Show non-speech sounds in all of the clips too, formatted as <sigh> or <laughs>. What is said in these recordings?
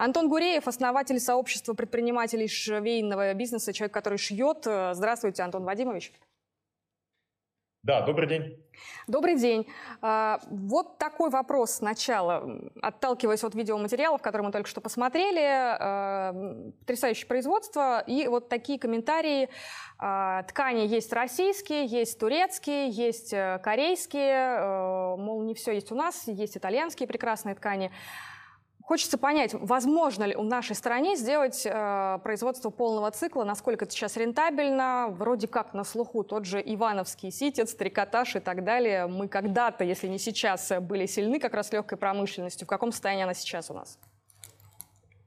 Антон Гуреев, основатель сообщества предпринимателей швейного бизнеса, человек, который шьет. Здравствуйте, Антон Вадимович. Да, добрый день. Добрый день. А, вот такой вопрос сначала, отталкиваясь от видеоматериалов, которые мы только что посмотрели. А, потрясающее производство. И вот такие комментарии. А, ткани есть российские, есть турецкие, есть э, корейские. Мол, не все есть у нас, есть итальянские прекрасные ткани. Хочется понять, возможно ли в нашей стране сделать э, производство полного цикла, насколько это сейчас рентабельно, вроде как на слуху тот же Ивановский ситец, трикотаж и так далее. Мы когда-то, если не сейчас, были сильны как раз легкой промышленностью. В каком состоянии она сейчас у нас?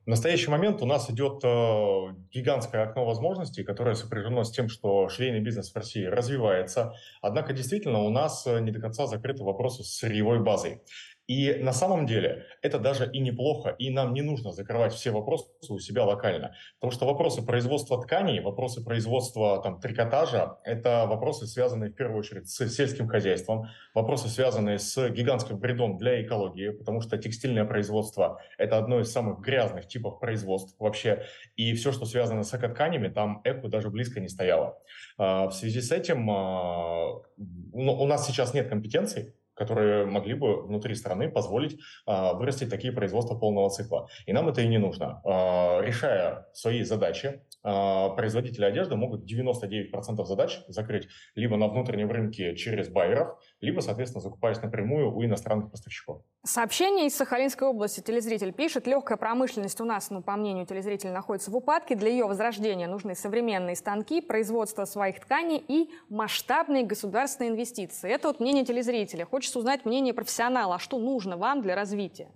В настоящий момент у нас идет э, гигантское окно возможностей, которое сопряжено с тем, что швейный бизнес в России развивается. Однако действительно у нас э, не до конца закрыты вопросы с сырьевой базой. И на самом деле это даже и неплохо, и нам не нужно закрывать все вопросы у себя локально. Потому что вопросы производства тканей, вопросы производства там, трикотажа – это вопросы, связанные в первую очередь с сельским хозяйством, вопросы, связанные с гигантским вредом для экологии, потому что текстильное производство – это одно из самых грязных типов производств вообще. И все, что связано с экотканями, там эко даже близко не стояло. А, в связи с этим а, ну, у нас сейчас нет компетенций, которые могли бы внутри страны позволить а, вырастить такие производства полного цикла. И нам это и не нужно. А, решая свои задачи, а, производители одежды могут 99% задач закрыть либо на внутреннем рынке через байеров, либо, соответственно, закупаясь напрямую у иностранных поставщиков. Сообщение из Сахалинской области. Телезритель пишет, легкая промышленность у нас, ну, по мнению телезрителя, находится в упадке. Для ее возрождения нужны современные станки, производство своих тканей и масштабные государственные инвестиции. Это вот мнение телезрителя. Хочется узнать мнение профессионала. А что нужно вам для развития?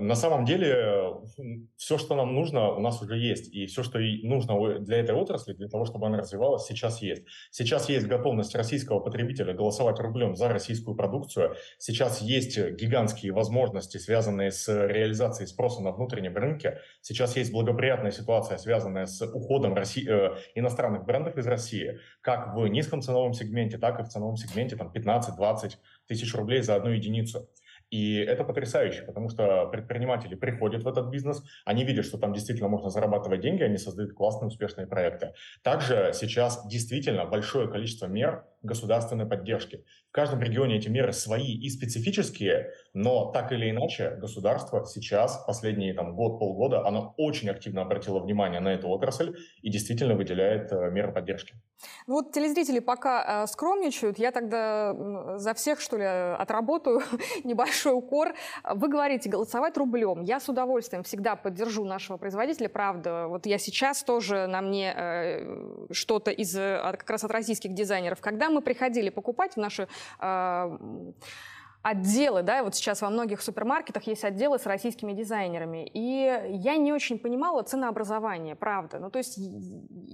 На самом деле, все, что нам нужно, у нас уже есть. И все, что нужно для этой отрасли, для того, чтобы она развивалась, сейчас есть. Сейчас есть готовность российского потребителя голосовать рублем за российскую продукцию. Сейчас есть гигантские возможности, связанные с реализацией спроса на внутреннем рынке. Сейчас есть благоприятная ситуация, связанная с уходом России, э, иностранных брендов из России, как в низком ценовом сегменте, так и в ценовом сегменте там, 15-20 тысяч рублей за одну единицу. И это потрясающе, потому что предприниматели приходят в этот бизнес, они видят, что там действительно можно зарабатывать деньги, они создают классные, успешные проекты. Также сейчас действительно большое количество мер государственной поддержки. В каждом регионе эти меры свои и специфические, но так или иначе государство сейчас, последние там, год-полгода, оно очень активно обратило внимание на эту отрасль и действительно выделяет э, меры поддержки. Ну вот телезрители пока э, скромничают, я тогда за всех, что ли, отработаю <laughs> небольшой укор. Вы говорите, голосовать рублем. Я с удовольствием всегда поддержу нашего производителя, правда. Вот я сейчас тоже на мне э, что-то из как раз от российских дизайнеров. Когда мы приходили покупать в наши э, отделы, да, вот сейчас во многих супермаркетах есть отделы с российскими дизайнерами, и я не очень понимала ценообразование, правда. Ну, то есть,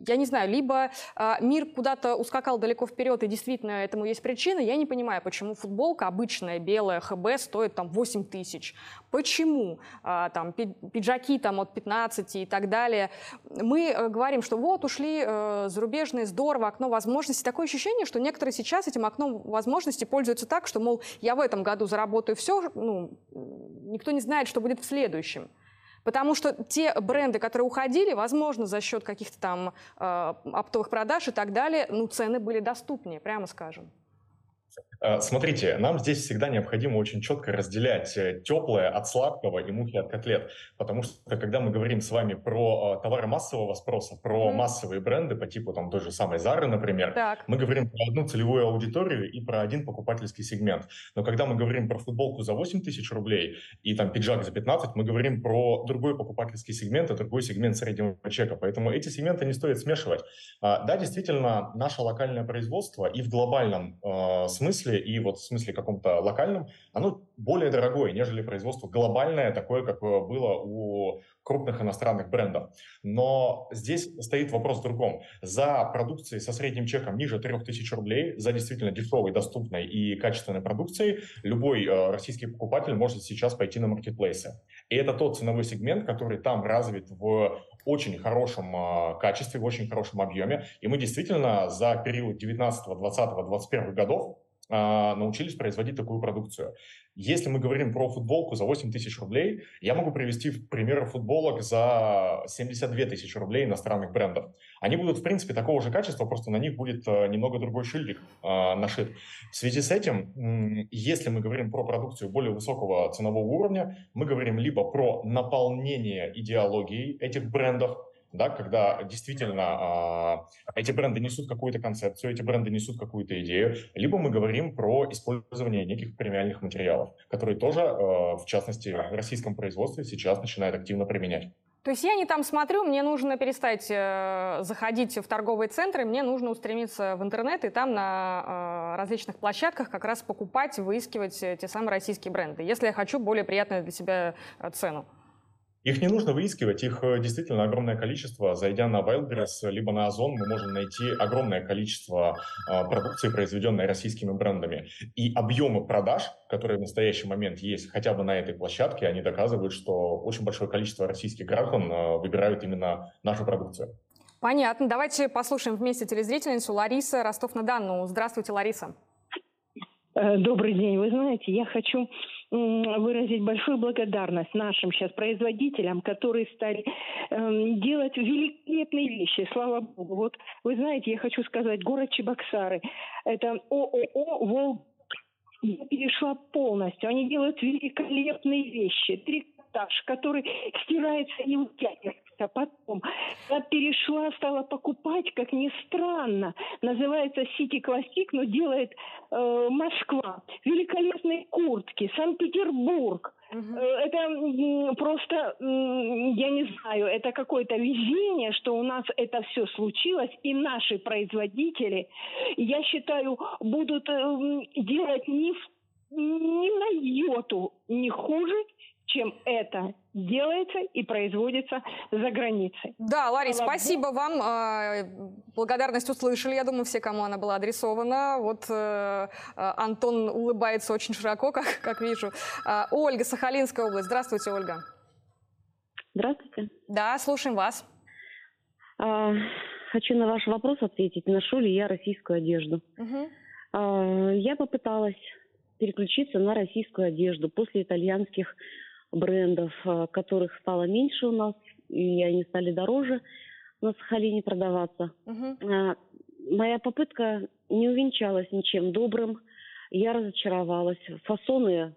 я не знаю, либо э, мир куда-то ускакал далеко вперед, и действительно этому есть причина, я не понимаю, почему футболка обычная, белая, ХБ стоит там 8 тысяч. Почему? Э, там пиджаки там от 15 и так далее. Мы э, говорим, что вот ушли э, зарубежные, здорово, окно возможностей. Такое ощущение, что некоторые сейчас этим окном возможностей пользуются так, что, мол, я в этом году заработаю все, ну, никто не знает, что будет в следующем. Потому что те бренды, которые уходили, возможно, за счет каких-то там э, оптовых продаж и так далее, ну, цены были доступнее, прямо скажем. Э, смотрите, нам здесь всегда необходимо очень четко разделять э, теплое от сладкого и мухи от котлет, потому что когда мы говорим с вами про э, товары массового спроса, про mm. массовые бренды по типу там той же самой Зары, например, так. мы говорим про одну целевую аудиторию и про один покупательский сегмент. Но когда мы говорим про футболку за 8 тысяч рублей и там пиджак за 15, мы говорим про другой покупательский сегмент, а другой сегмент среднего чека. Поэтому эти сегменты не стоит смешивать. А, да, действительно, наше локальное производство и в глобальном э, смысле, и вот в смысле каком-то локальном, оно более дорогое, нежели производство глобальное, такое, как было у крупных иностранных брендов. Но здесь стоит вопрос в другом. За продукцией со средним чеком ниже 3000 рублей, за действительно дешевой, доступной и качественной продукцией, любой э, российский покупатель может сейчас пойти на маркетплейсы. И это тот ценовой сегмент, который там развит в очень хорошем э, качестве, в очень хорошем объеме. И мы действительно за период 19, 20, 21 годов научились производить такую продукцию. Если мы говорим про футболку за 8 тысяч рублей, я могу привести примеры футболок за 72 тысячи рублей иностранных брендов. Они будут, в принципе, такого же качества, просто на них будет э, немного другой шильдик э, нашит. В связи с этим, если мы говорим про продукцию более высокого ценового уровня, мы говорим либо про наполнение идеологией этих брендов, да, когда действительно а, эти бренды несут какую-то концепцию, эти бренды несут какую-то идею, либо мы говорим про использование неких премиальных материалов, которые тоже, а, в частности, в российском производстве сейчас начинают активно применять. То есть я не там смотрю, мне нужно перестать э, заходить в торговые центры, мне нужно устремиться в интернет и там на э, различных площадках как раз покупать, выискивать те самые российские бренды, если я хочу более приятную для себя э, цену. Их не нужно выискивать, их э, действительно огромное количество. Зайдя на Wildberries, либо на Озон, мы можем найти огромное количество э, продукции, произведенной российскими брендами. И объемы продаж, которые в настоящий момент есть хотя бы на этой площадке, они доказывают, что очень большое количество российских граждан э, выбирают именно нашу продукцию. Понятно. Давайте послушаем вместе телезрительницу Лариса Ростов-на-Дону. Здравствуйте, Лариса. Добрый день. Вы знаете, я хочу выразить большую благодарность нашим сейчас производителям, которые стали э, делать великолепные вещи, слава богу. Вот вы знаете, я хочу сказать, город Чебоксары, это ООО «Волг» я перешла полностью. Они делают великолепные вещи. Трикотаж, который стирается и утягивается а потом я перешла, стала покупать, как ни странно. Называется City Classic, но делает э, Москва. Великолепные куртки, Санкт-Петербург. Угу. Это просто, я не знаю, это какое-то везение, что у нас это все случилось, и наши производители, я считаю, будут э, делать ни, ни на йоту не хуже, чем это делается и производится за границей. Да, Ларис, Слава спасибо вам. А, благодарность услышали, я думаю, все, кому она была адресована. Вот э, Антон улыбается очень широко, <laughs> как, как вижу. А, Ольга, Сахалинская область. Здравствуйте, Ольга. Здравствуйте. Да, слушаем вас. А, хочу на ваш вопрос ответить. Ношу ли я российскую одежду? Угу. А, я попыталась переключиться на российскую одежду после итальянских брендов, э, которых стало меньше у нас, и они стали дороже на Сахалине продаваться. Uh-huh. Моя попытка не увенчалась ничем добрым. Я разочаровалась. Фасоны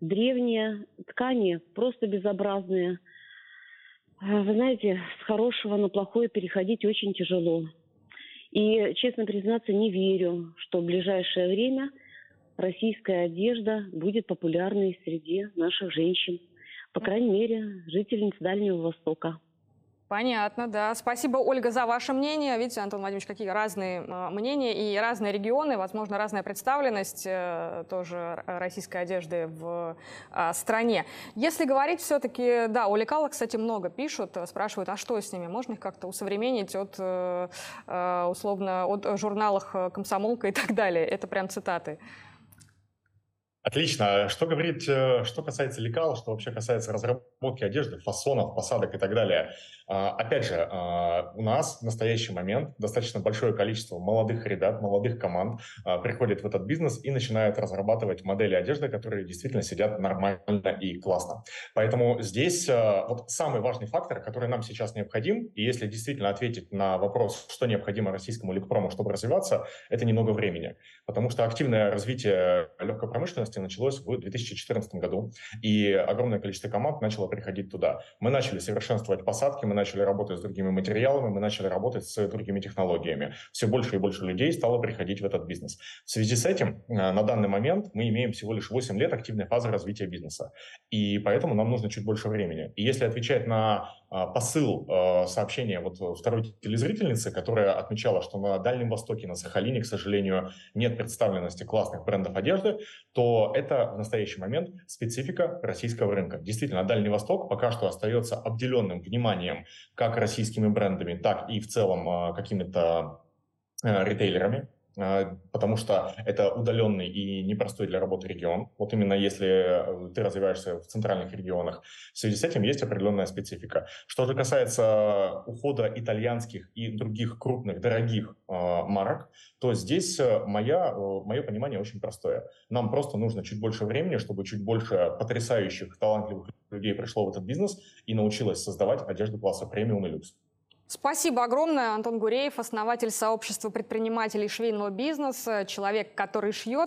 древние, ткани просто безобразные. А, вы знаете, с хорошего на плохое переходить очень тяжело. И, честно признаться, не верю, что в ближайшее время – российская одежда будет популярной среди наших женщин. По крайней мере, жительниц Дальнего Востока. Понятно, да. Спасибо, Ольга, за ваше мнение. Видите, Антон Владимирович, какие разные э, мнения и разные регионы, возможно, разная представленность э, тоже российской одежды в э, стране. Если говорить все-таки, да, о лекалах, кстати, много пишут, спрашивают, а что с ними? Можно их как-то усовременить от, э, э условно, от журналах «Комсомолка» и так далее? Это прям цитаты. Отлично. Что говорить, э, что касается лекал, что вообще касается разработки одежды, фасонов, посадок и так далее. А, опять же, а, у нас в настоящий момент достаточно большое количество молодых ребят, молодых команд а, приходит в этот бизнес и начинают разрабатывать модели одежды, которые действительно сидят нормально и классно. Поэтому здесь вот самый важный фактор, который нам сейчас необходим, и если действительно ответить на вопрос, что необходимо российскому лекпрому, чтобы развиваться, это немного времени. Потому что активное развитие легкой промышленности деятельности началось в 2014 году, и огромное количество команд начало приходить туда. Мы начали совершенствовать посадки, мы начали работать с другими материалами, мы начали работать с другими технологиями. Все больше и больше людей стало приходить в этот бизнес. В связи с этим э, на данный момент мы имеем всего лишь 8 лет активной фазы развития бизнеса, и поэтому нам нужно чуть больше времени. И если отвечать на а, посыл а, сообщения вот второй телезрительницы, которая отмечала, что на Дальнем Востоке, на Сахалине, к сожалению, нет представленности классных брендов одежды, то это в настоящий момент специфика российского рынка. Действительно, Дальний Восток пока что остается обделенным вниманием как российскими брендами, так и в целом а, какими-то ритейлерами, а, потому что это удаленный и непростой для работы регион. Вот именно если э, ты развиваешься в центральных регионах. В связи с этим есть определенная специфика. Что же касается ухода итальянских и других крупных, дорогих э, марок, то здесь э, моя, мое понимание очень простое. Нам просто нужно чуть больше времени, чтобы чуть больше потрясающих, талантливых людей пришло в этот бизнес и научилось создавать одежду класса премиум и люкс. Спасибо огромное. Антон Гуреев, основатель сообщества предпринимателей швейного бизнеса, человек, который шьет